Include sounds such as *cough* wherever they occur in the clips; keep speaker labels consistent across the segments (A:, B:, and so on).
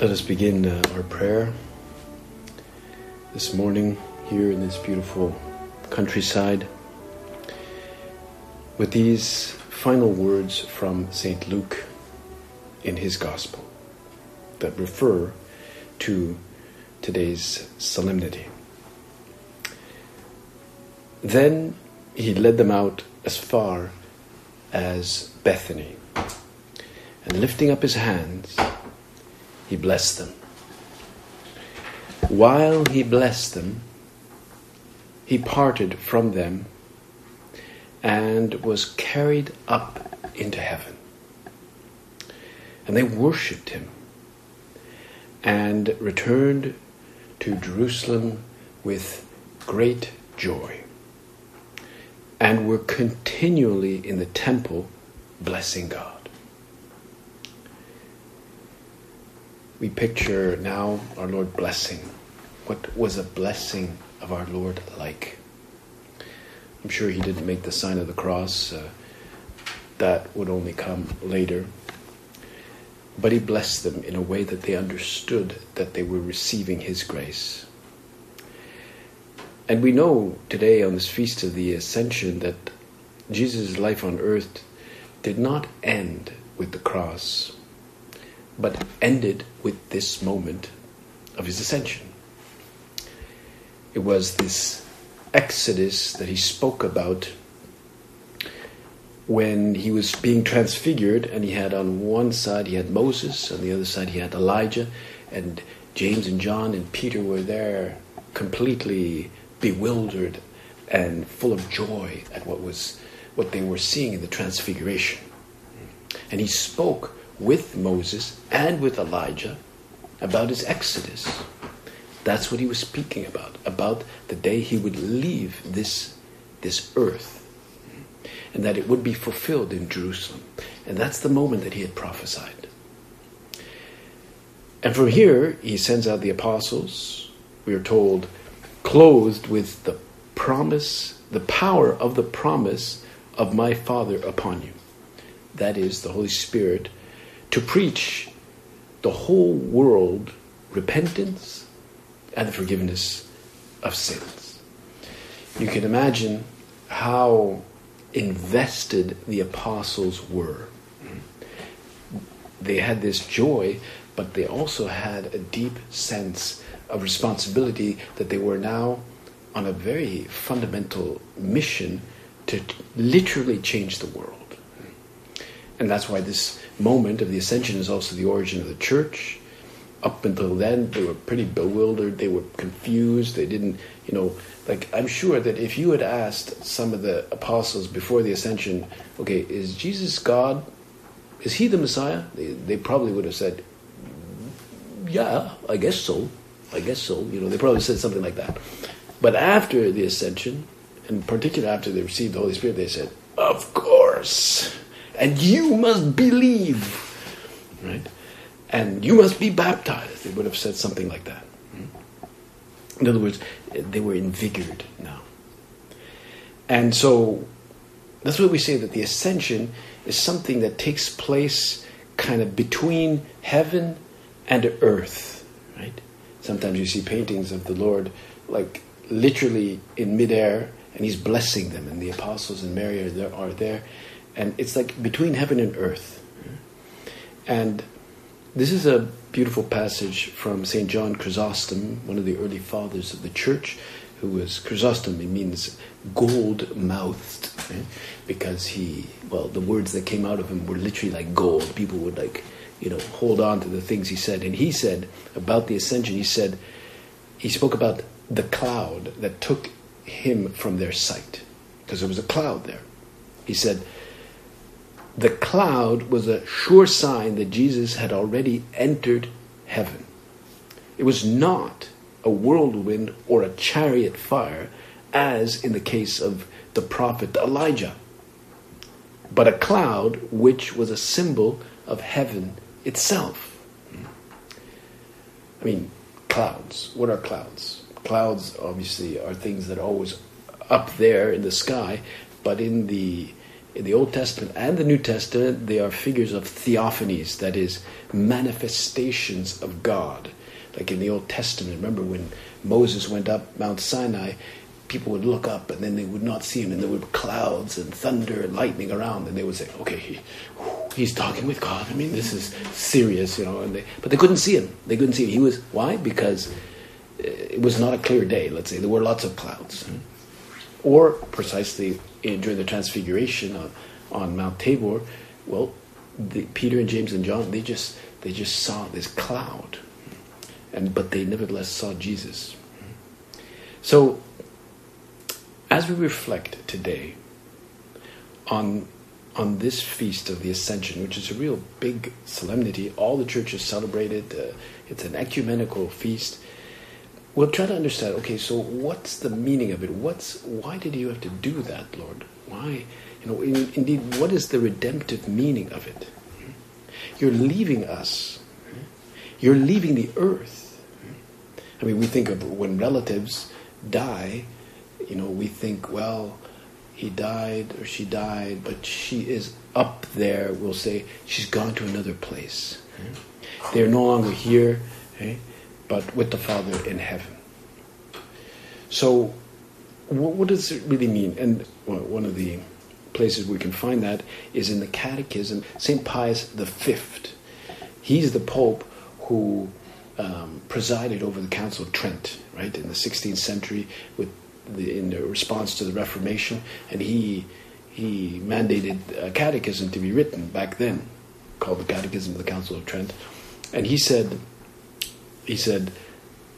A: Let us begin uh, our prayer this morning here in this beautiful countryside with these final words from St. Luke in his Gospel that refer to today's solemnity. Then he led them out as far as Bethany, and lifting up his hands, he blessed them. While he blessed them, he parted from them and was carried up into heaven. And they worshipped him and returned to Jerusalem with great joy and were continually in the temple blessing God. We picture now our Lord blessing. What was a blessing of our Lord like? I'm sure he didn't make the sign of the cross. Uh, that would only come later. But he blessed them in a way that they understood that they were receiving his grace. And we know today on this feast of the Ascension that Jesus' life on earth did not end with the cross but ended with this moment of his ascension. It was this exodus that he spoke about when he was being transfigured, and he had on one side he had Moses, on the other side he had Elijah, and James and John and Peter were there completely bewildered and full of joy at what was what they were seeing in the transfiguration. And he spoke with Moses and with Elijah about his exodus. That's what he was speaking about, about the day he would leave this, this earth and that it would be fulfilled in Jerusalem. And that's the moment that he had prophesied. And from here, he sends out the apostles, we are told, clothed with the promise, the power of the promise of my Father upon you. That is the Holy Spirit to preach the whole world repentance and the forgiveness of sins. You can imagine how invested the apostles were. They had this joy, but they also had a deep sense of responsibility that they were now on a very fundamental mission to literally change the world. And that's why this moment of the ascension is also the origin of the church. Up until then, they were pretty bewildered. They were confused. They didn't, you know, like I'm sure that if you had asked some of the apostles before the ascension, okay, is Jesus God? Is he the Messiah? They, they probably would have said, yeah, I guess so. I guess so. You know, they probably said something like that. But after the ascension, in particular after they received the Holy Spirit, they said, of course and you must believe, right? And you must be baptized. They would have said something like that. Hmm? In other words, they were invigorated now. And so that's why we say that the ascension is something that takes place kind of between heaven and earth, right? Sometimes you see paintings of the Lord like literally in midair and he's blessing them and the apostles and Mary are there, are there and it's like between heaven and earth. And this is a beautiful passage from St. John Chrysostom, one of the early fathers of the church, who was Chrysostom, it means gold mouthed, right? because he, well, the words that came out of him were literally like gold. People would like, you know, hold on to the things he said. And he said about the ascension, he said, he spoke about the cloud that took him from their sight, because there was a cloud there. He said, the cloud was a sure sign that Jesus had already entered heaven. It was not a whirlwind or a chariot fire, as in the case of the prophet Elijah, but a cloud which was a symbol of heaven itself. I mean, clouds. What are clouds? Clouds obviously are things that are always up there in the sky, but in the in the Old Testament and the New Testament, they are figures of theophanies, that is, manifestations of God. Like in the Old Testament, remember when Moses went up Mount Sinai, people would look up and then they would not see him, and there be clouds and thunder and lightning around, and they would say, "Okay, he, he's talking with God." I mean, this is serious, you know. And they, but they couldn't see him. They couldn't see him. He was why? Because uh, it was not a clear day. Let's say there were lots of clouds, or precisely during the Transfiguration on, on Mount Tabor. Well, the, Peter and James and John they just they just saw this cloud, and but they nevertheless saw Jesus. So as we reflect today on, on this feast of the Ascension, which is a real big solemnity, all the churches celebrate it, uh, it's an ecumenical feast. We'll try to understand. Okay, so what's the meaning of it? What's why did you have to do that, Lord? Why, you know, in, indeed, what is the redemptive meaning of it? You're leaving us. You're leaving the earth. I mean, we think of when relatives die, you know, we think, well, he died or she died, but she is up there. We'll say she's gone to another place. They're no longer here, but with the Father in heaven. So, what, does it really mean? And one of the places we can find that is in the Catechism. St. Pius V, he's the Pope who um, presided over the Council of Trent, right, in the 16th century with the, in the response to the Reformation, and he he mandated a catechism to be written back then, called the Catechism of the Council of Trent, and he said he said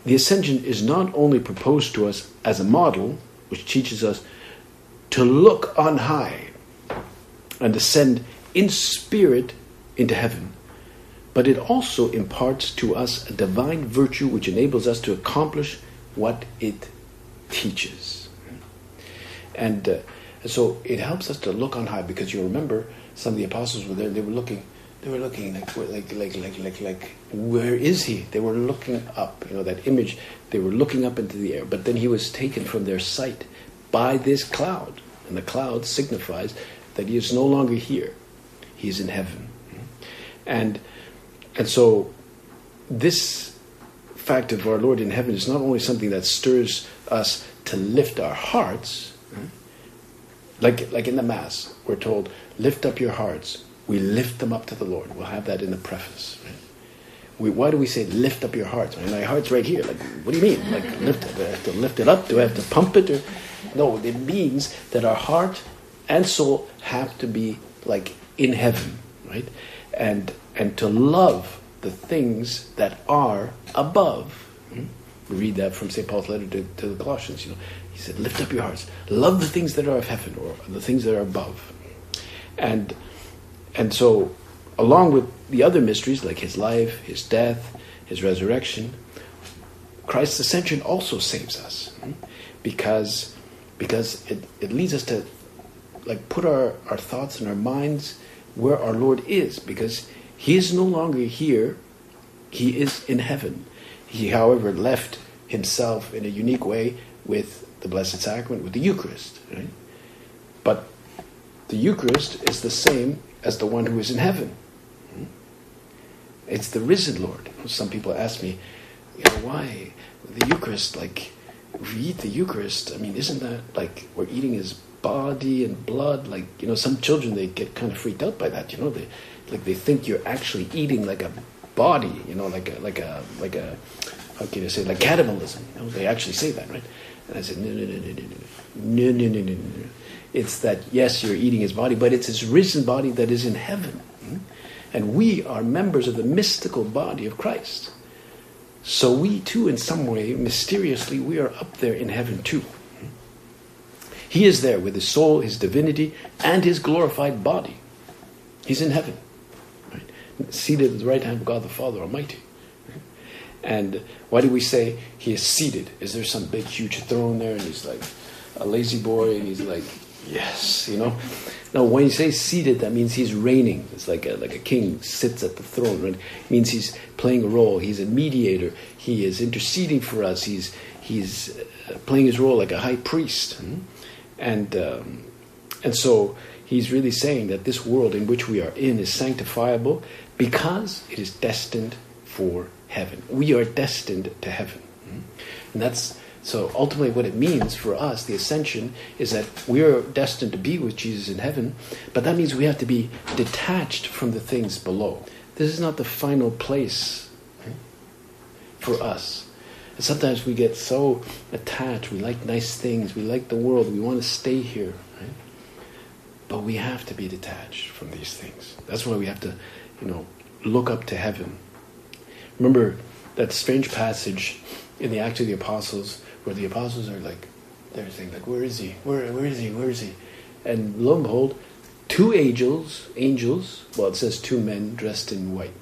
A: the ascension is not only proposed to us as a model which teaches us to look on high and ascend in spirit into heaven, but it also imparts to us a divine virtue which enables us to accomplish what it teaches. And uh, so it helps us to look on high because you remember some of the apostles were there, they were looking they were looking like like like like like like where is he? They were looking up, you know, that image, they were looking up into the air, but then he was taken from their sight by this cloud. And the cloud signifies that he is no longer here. He is in heaven. And and so this fact of our Lord in heaven is not only something that stirs us to lift our hearts, like, like in the Mass, we're told, lift up your hearts. We lift them up to the Lord. We'll have that in the preface. Right? We, why do we say lift up your hearts? I mean, my heart's right here. Like, what do you mean? Like, lift it? Do I have to lift it up? Do I have to pump it? Or? No, it means that our heart and soul have to be like in heaven, right? And and to love the things that are above. Hmm? We read that from St. Paul's letter to, to the Colossians. You know, he said, "Lift up your hearts, love the things that are of heaven, or the things that are above." And and so, along with the other mysteries like His life, His death, His resurrection, Christ's ascension also saves us, hmm? because because it, it leads us to like put our, our thoughts and our minds where our Lord is, because He is no longer here; He is in heaven. He, however, left himself in a unique way with the Blessed Sacrament, with the Eucharist. Right? But the Eucharist is the same as the one who is in heaven. Hmm? It's the risen Lord. Some people ask me, you know, why the Eucharist? Like, if we eat the Eucharist, I mean, isn't that like we're eating His body and blood? Like, you know, some children they get kind of freaked out by that. You know, they like they think you're actually eating like a body, you know, like a, like a, like a, can you say, like cannibalism. You know, they actually say that, right? And I said, no, no, no, no, no, no, no, no, no, no. It's that, yes, you're eating his body, but it's his risen body that is in heaven. Hmm? And we are members of the mystical body of Christ. So we too, in some way, mysteriously, we are up there in heaven too. Hmm? He is there with his soul, his divinity, and his glorified body. He's in heaven, right? seated at the right hand of God the Father Almighty. And why do we say he is seated? Is there some big, huge throne there, and he's like a lazy boy, and he's like, yes, you know? Now, when you say seated, that means he's reigning. It's like a, like a king sits at the throne. Right? It means he's playing a role. He's a mediator. He is interceding for us. He's he's uh, playing his role like a high priest. Hmm? And um, and so he's really saying that this world in which we are in is sanctifiable because it is destined for heaven. We are destined to heaven. Hmm? And that's so ultimately, what it means for us, the ascension, is that we are destined to be with Jesus in heaven, but that means we have to be detached from the things below. This is not the final place for us. And sometimes we get so attached. We like nice things. We like the world. We want to stay here. But we have to be detached from these things. That's why we have to, you know, look up to heaven. Remember that strange passage in the Acts of the Apostles where the apostles are like, they're saying like, where is he? Where, where is he? Where is he? And lo and behold, two angels, angels, well, it says two men dressed in white,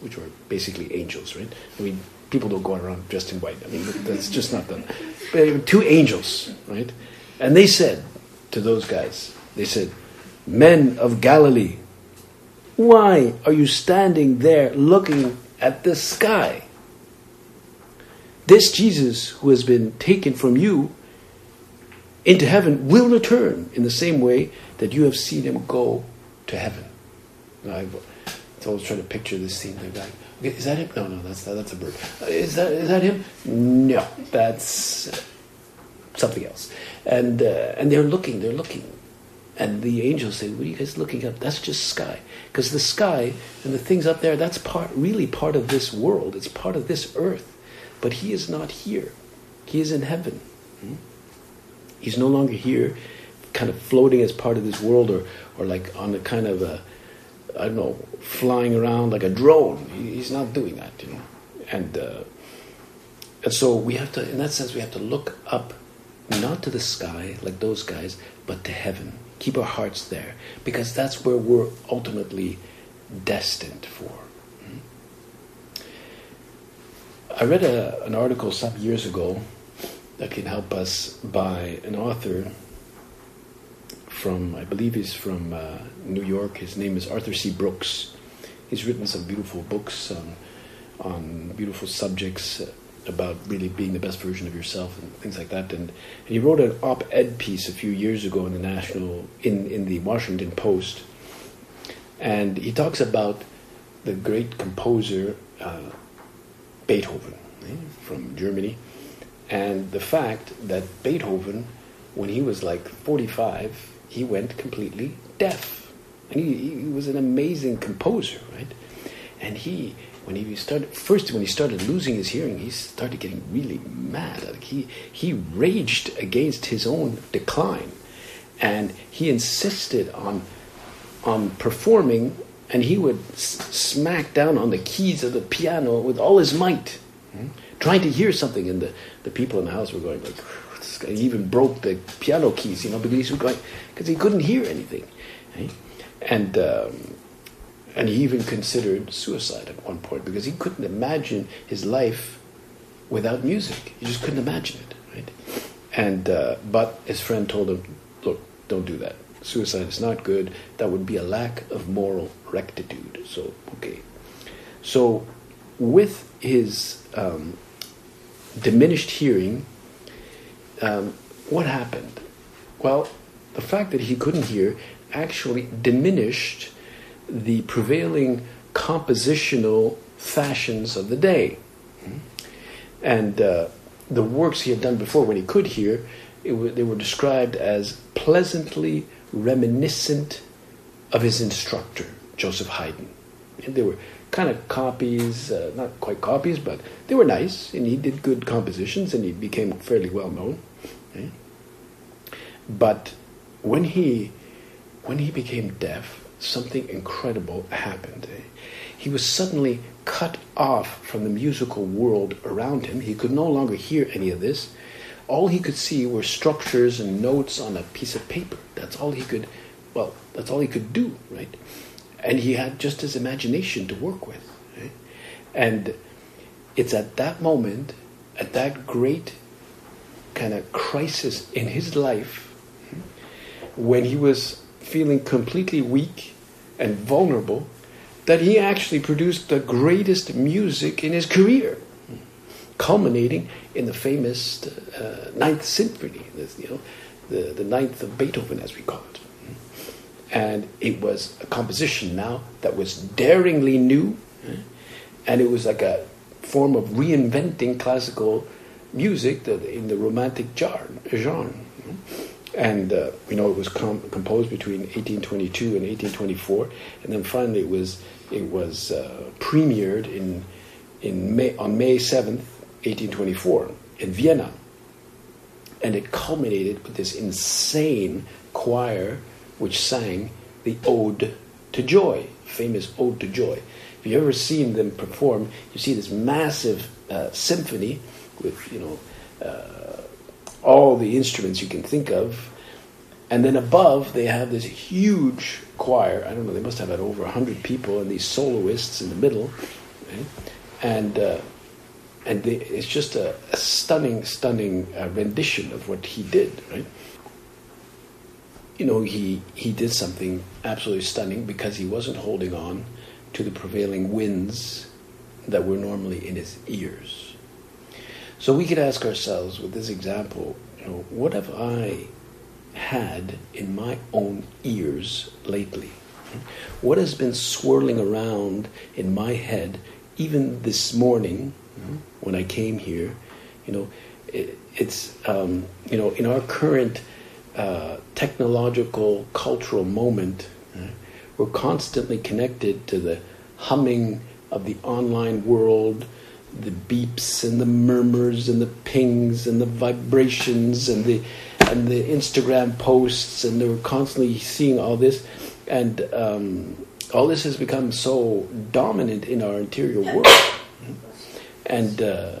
A: which were basically angels, right? I mean, people don't go around dressed in white. I mean, that's just not done. But two angels, right? And they said to those guys, they said, Men of Galilee, why are you standing there looking at the sky? This Jesus who has been taken from you into heaven will return in the same way that you have seen him go to heaven. I always trying to picture this scene. Like, okay, is that him? No, no, that's that's a bird. Is that is that him? No, that's something else. And uh, and they're looking, they're looking, and the angels say, "What are you guys looking up? That's just sky, because the sky and the things up there, that's part, really part of this world. It's part of this earth." But he is not here. He is in heaven. Hmm? He's no longer here, kind of floating as part of this world or, or like on a kind of a, I don't know, flying around like a drone. He's not doing that, you know. And, uh, and so we have to, in that sense, we have to look up, not to the sky like those guys, but to heaven. Keep our hearts there, because that's where we're ultimately destined for. I read a, an article some years ago that can help us by an author from, I believe he's from uh, New York. His name is Arthur C. Brooks. He's written some beautiful books on, on beautiful subjects about really being the best version of yourself and things like that. And, and he wrote an op-ed piece a few years ago in the national, in, in the Washington Post. And he talks about the great composer uh, Beethoven eh, from Germany, and the fact that Beethoven, when he was like 45, he went completely deaf. And he, he was an amazing composer, right? And he, when he started, first when he started losing his hearing, he started getting really mad. Like he, he raged against his own decline. And he insisted on, on performing and he would s- smack down on the keys of the piano with all his might, hmm? trying to hear something. And the, the people in the house were going like, he even broke the piano keys, you know, because he was going because he couldn't hear anything, right? and um, and he even considered suicide at one point because he couldn't imagine his life without music. He just couldn't imagine it, right? And uh, but his friend told him, "Look, don't do that suicide is not good, that would be a lack of moral rectitude. So, okay. So, with his um, diminished hearing, um, what happened? Well, the fact that he couldn't hear actually diminished the prevailing compositional fashions of the day. And uh, the works he had done before when he could hear, w- they were described as pleasantly reminiscent of his instructor, Joseph Haydn. And they were kind of copies, uh, not quite copies, but they were nice, and he did good compositions, and he became fairly well known. Okay? But when he when he became deaf, something incredible happened. He was suddenly cut off from the musical world around him. He could no longer hear any of this all he could see were structures and notes on a piece of paper. That's all he could, well, that's all he could do, right? and he had just his imagination to work with. Right? And it's at that moment, at that great kind of crisis in his life, when he was feeling completely weak and vulnerable, that he actually produced the greatest music in his career, culminating in the famous uh, Ninth Symphony, you know, the, the Ninth of Beethoven, as we call it. And it was a composition now that was daringly new, and it was like a form of reinventing classical music in the romantic genre. And uh, you know, it was com- composed between 1822 and 1824, and then finally it was it was uh, premiered in in May, on May 7th, 1824, in Vienna, and it culminated with this insane choir which sang the Ode to Joy, famous Ode to Joy. If you've ever seen them perform, you see this massive uh, symphony with, you know, uh, all the instruments you can think of. And then above, they have this huge choir. I don't know, they must have had over 100 people and these soloists in the middle. Right? And, uh, and they, it's just a, a stunning, stunning uh, rendition of what he did, right? you know, he, he did something absolutely stunning because he wasn't holding on to the prevailing winds that were normally in his ears. So we could ask ourselves with this example, you know, what have I had in my own ears lately? What has been swirling around in my head even this morning when I came here? You know, it, it's, um, you know, in our current uh, technological, cultural moment, we're constantly connected to the humming of the online world, the beeps and the murmurs and the pings and the vibrations and the and the Instagram posts, and we're constantly seeing all this, and um, all this has become so dominant in our interior world, and uh,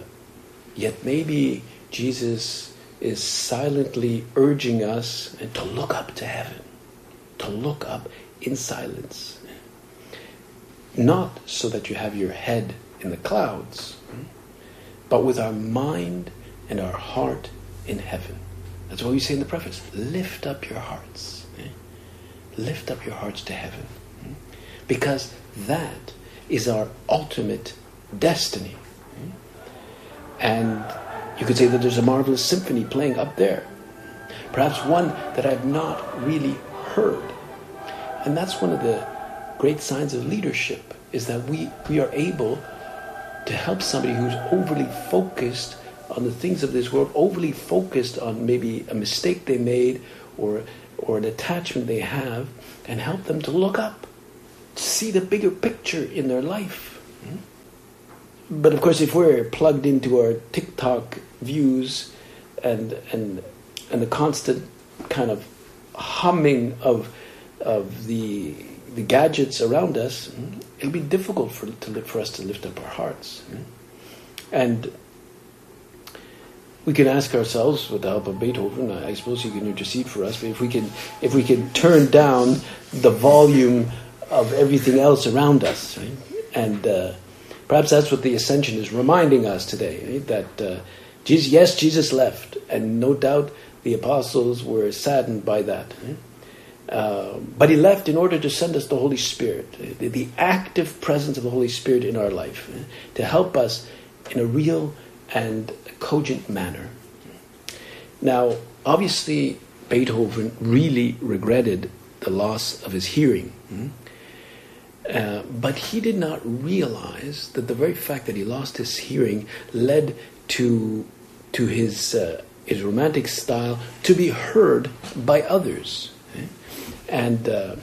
A: yet maybe Jesus is silently urging us to look up to heaven, to look up in silence. Not so that you have your head in the clouds, but with our mind and our heart in heaven. That's what we say in the preface lift up your hearts. Eh? Lift up your hearts to heaven. Hmm? Because that is our ultimate destiny. Hmm? And you could say that there's a marvelous symphony playing up there. Perhaps one that I've not really heard. And that's one of the great signs of leadership is that we, we are able to help somebody who's overly focused on the things of this world, overly focused on maybe a mistake they made or, or an attachment they have, and help them to look up, to see the bigger picture in their life. But of course, if we're plugged into our TikTok views and and and the constant kind of humming of of the the gadgets around us, it'll be difficult for to for us to lift up our hearts. And we can ask ourselves, with the help of Beethoven, I suppose he can intercede for us. But if we can, if we can turn down the volume of everything else around us, right? and uh, perhaps that's what the Ascension is reminding us today, right? that uh, Jesus, yes, Jesus left, and no doubt the apostles were saddened by that. Uh, but he left in order to send us the Holy Spirit, the, the active presence of the Holy Spirit in our life, eh, to help us in a real and cogent manner. Now, obviously, Beethoven really regretted the loss of his hearing. Uh, but he did not realize that the very fact that he lost his hearing led to to his uh, his romantic style to be heard by others, okay? And uh,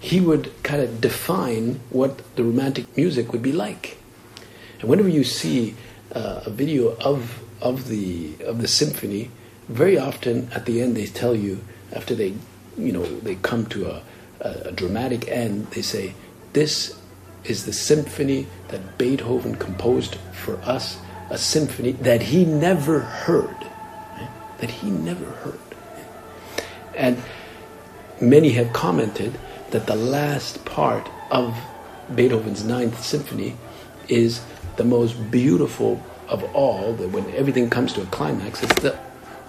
A: he would kind of define what the romantic music would be like. And whenever you see uh, a video of of the of the symphony, very often at the end they tell you after they you know they come to a, a, a dramatic end, they say this is the symphony that Beethoven composed for us a symphony that he never heard. Right? That he never heard. And many have commented that the last part of Beethoven's Ninth Symphony is the most beautiful of all. That when everything comes to a climax, it's the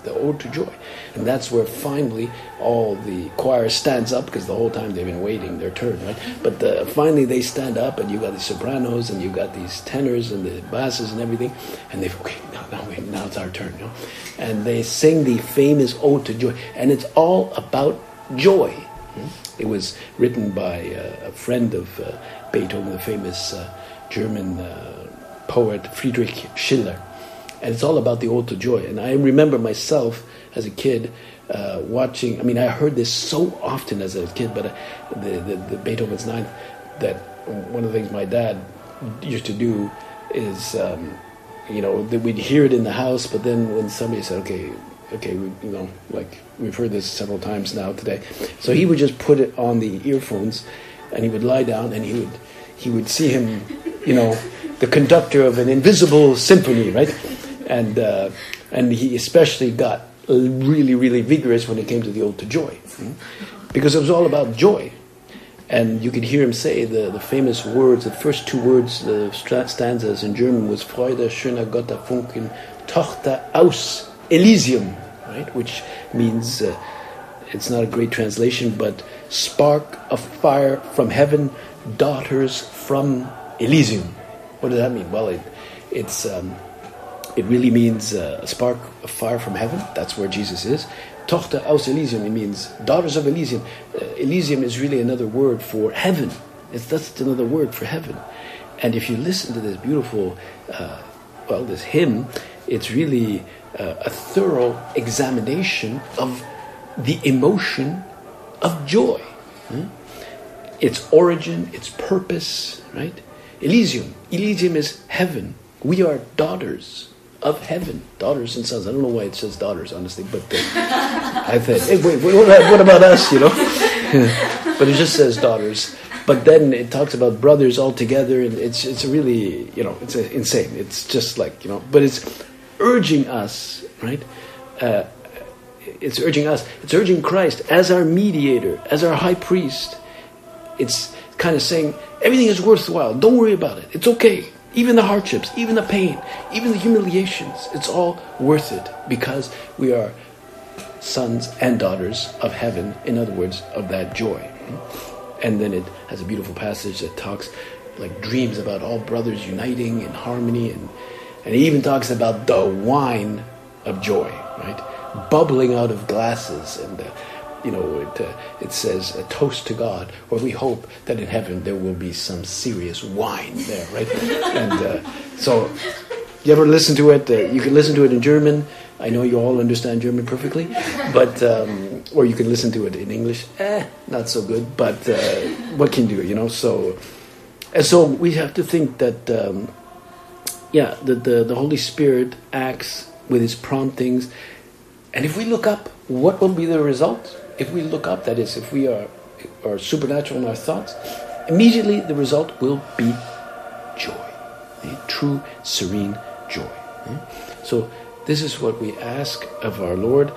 A: the ode to joy, and that's where finally all the choir stands up because the whole time they've been waiting their turn, right? But the, finally they stand up, and you've got the sopranos, and you've got these tenors and the basses and everything, and they've *laughs* okay now now, wait, now it's our turn, you know, and they sing the famous ode to joy, and it's all about joy. It was written by uh, a friend of uh, Beethoven, the famous uh, German poet Friedrich Schiller. And it's all about the ode to joy. And I remember myself as a kid uh, watching, I mean, I heard this so often as a kid, but the, the, the, Beethoven's Ninth, that one of the things my dad used to do is, um, you know, we'd hear it in the house, but then when somebody said, okay, okay, we, you know, like we've heard this several times now today. So he would just put it on the earphones, and he would lie down, and he would he would see him, you know, the conductor of an invisible symphony, right? And uh, and he especially got really really vigorous when it came to the ode to joy, hmm? because it was all about joy. And you could hear him say the, the famous words, the first two words, the stanzas in German was Freude, schöner Götterfunken, Tochter aus Elysium, right? Which means uh, it's not a great translation, but spark of fire from heaven, daughters from Elysium. What does that mean? Well, it, it's um, it really means uh, a spark of fire from heaven. That's where Jesus is. Tochter aus Elysium. It means daughters of Elysium. Uh, Elysium is really another word for heaven. It's that's another word for heaven. And if you listen to this beautiful, uh, well, this hymn, it's really uh, a thorough examination of the emotion of joy. Hmm? Its origin, its purpose, right? Elysium. Elysium is heaven. We are daughters of heaven. Daughters and sons. I don't know why it says daughters, honestly, but uh, *laughs* I think, hey, wait, wait, what about us, you know? *laughs* but it just says daughters. But then it talks about brothers all together, and it's it's really you know it's insane. It's just like you know, but it's urging us, right? Uh, it's urging us, it's urging Christ as our mediator, as our high priest. It's kind of saying everything is worthwhile. Don't worry about it. It's okay. Even the hardships, even the pain, even the humiliations, it's all worth it because we are sons and daughters of heaven, in other words, of that joy. And then it has a beautiful passage that talks like dreams about all brothers uniting in harmony and and he even talks about the wine of joy, right? Bubbling out of glasses. And, uh, you know, it, uh, it says a toast to God, or we hope that in heaven there will be some serious wine there, right? *laughs* and uh, so, you ever listen to it? Uh, you can listen to it in German. I know you all understand German perfectly, but um, or you can listen to it in English. Eh, not so good. But uh, what can you do? You know. So, and so we have to think that um, yeah, the, the, the Holy Spirit acts with his promptings. And if we look up, what will be the result? If we look up, that is, if we are, are supernatural in our thoughts, immediately the result will be joy, a true, serene joy. Eh? So, this is what we ask of our Lord.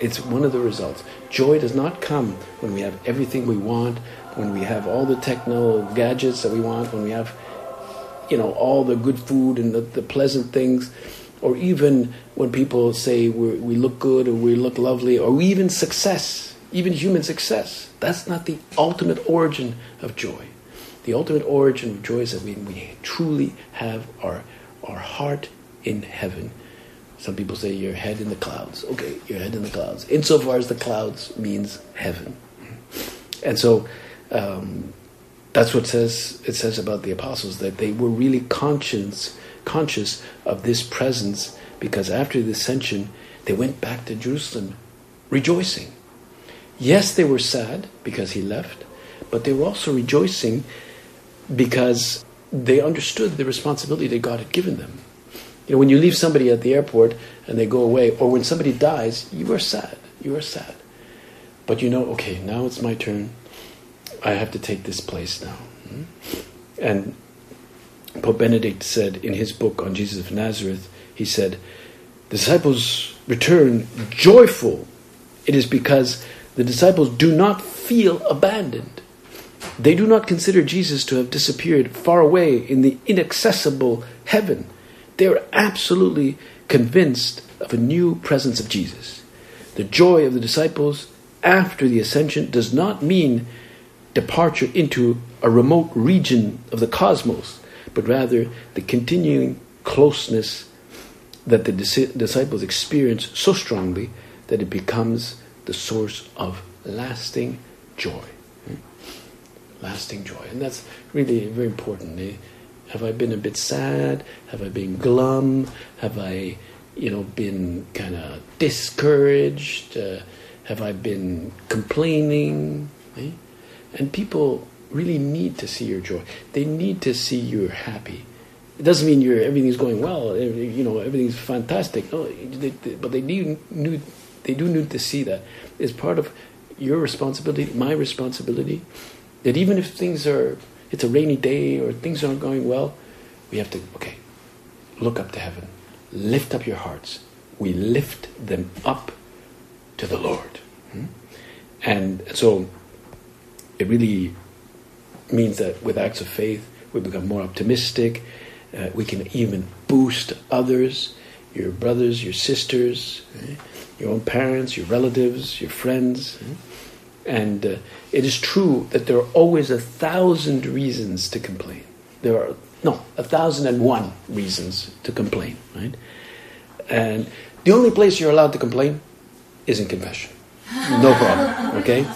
A: It's one of the results. Joy does not come when we have everything we want, when we have all the techno gadgets that we want, when we have you know all the good food and the, the pleasant things. Or even when people say we look good or we look lovely or even success even human success. That's not the ultimate origin of joy. The ultimate origin of joy is that we, we truly have our our heart in heaven. Some people say your head in the clouds. Okay your head in the clouds. Insofar as the clouds means heaven. And so um, that's what says it says about the apostles that they were really conscious conscious of this presence because after the ascension they went back to Jerusalem rejoicing. Yes, they were sad because he left, but they were also rejoicing because they understood the responsibility that God had given them. You know, when you leave somebody at the airport and they go away, or when somebody dies, you are sad. You are sad. But you know, okay, now it's my turn. I have to take this place now. And Pope Benedict said in his book on Jesus of Nazareth, he said, disciples return joyful. It is because the disciples do not feel abandoned. They do not consider Jesus to have disappeared far away in the inaccessible heaven. They are absolutely convinced of a new presence of Jesus. The joy of the disciples after the ascension does not mean departure into a remote region of the cosmos, but rather the continuing closeness that the disciples experience so strongly that it becomes the source of lasting joy. Hmm? Lasting joy. And that's really very important. Eh? Have I been a bit sad? Have I been glum? Have I, you know, been kind of discouraged? Uh, have I been complaining? Eh? And people really need to see your joy. They need to see you're happy. It doesn't mean you're everything's going well. You know, everything's fantastic. No, they, they, but they need, they do need to see that. It's part of your responsibility, my responsibility. That even if things are, it's a rainy day or things aren't going well, we have to okay, look up to heaven, lift up your hearts. We lift them up to the Lord, hmm? and so it really means that with acts of faith we become more optimistic uh, we can even boost others, your brothers, your sisters, eh? your own parents, your relatives, your friends. Eh? And uh, it is true that there are always a thousand reasons to complain. There are, no, a thousand and one reasons to complain, right? And the only place you're allowed to complain is in confession. No problem, okay?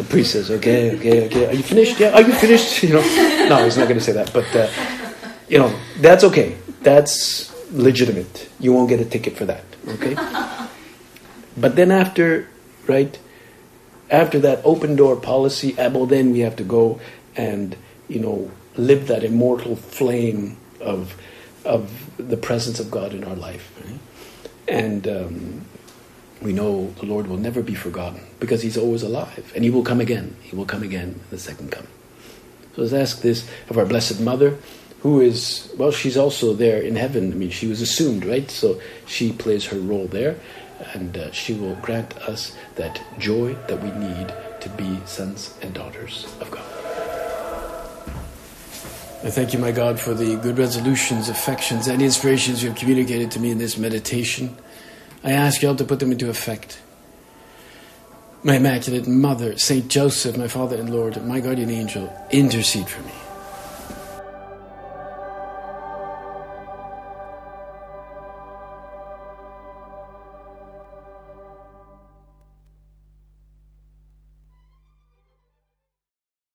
A: The priest says, okay, okay, okay, are you finished? Yeah, are you finished? *laughs* You know, no, he's not going to say that, but uh, you know, that's okay. That's legitimate. You won't get a ticket for that. Okay? *laughs* but then after, right, after that open door policy, well, then we have to go and, you know, live that immortal flame of, of the presence of God in our life. Right? And um, we know the Lord will never be forgotten because He's always alive and He will come again. He will come again in the second coming. So let's ask this of our Blessed Mother who is, well, she's also there in heaven. I mean, she was assumed, right? So she plays her role there, and uh, she will grant us that joy that we need to be sons and daughters of God. I thank you, my God, for the good resolutions, affections, and inspirations you have communicated to me in this meditation. I ask you all to put them into effect. My Immaculate Mother, Saint Joseph, my Father and Lord, my guardian angel, intercede for me.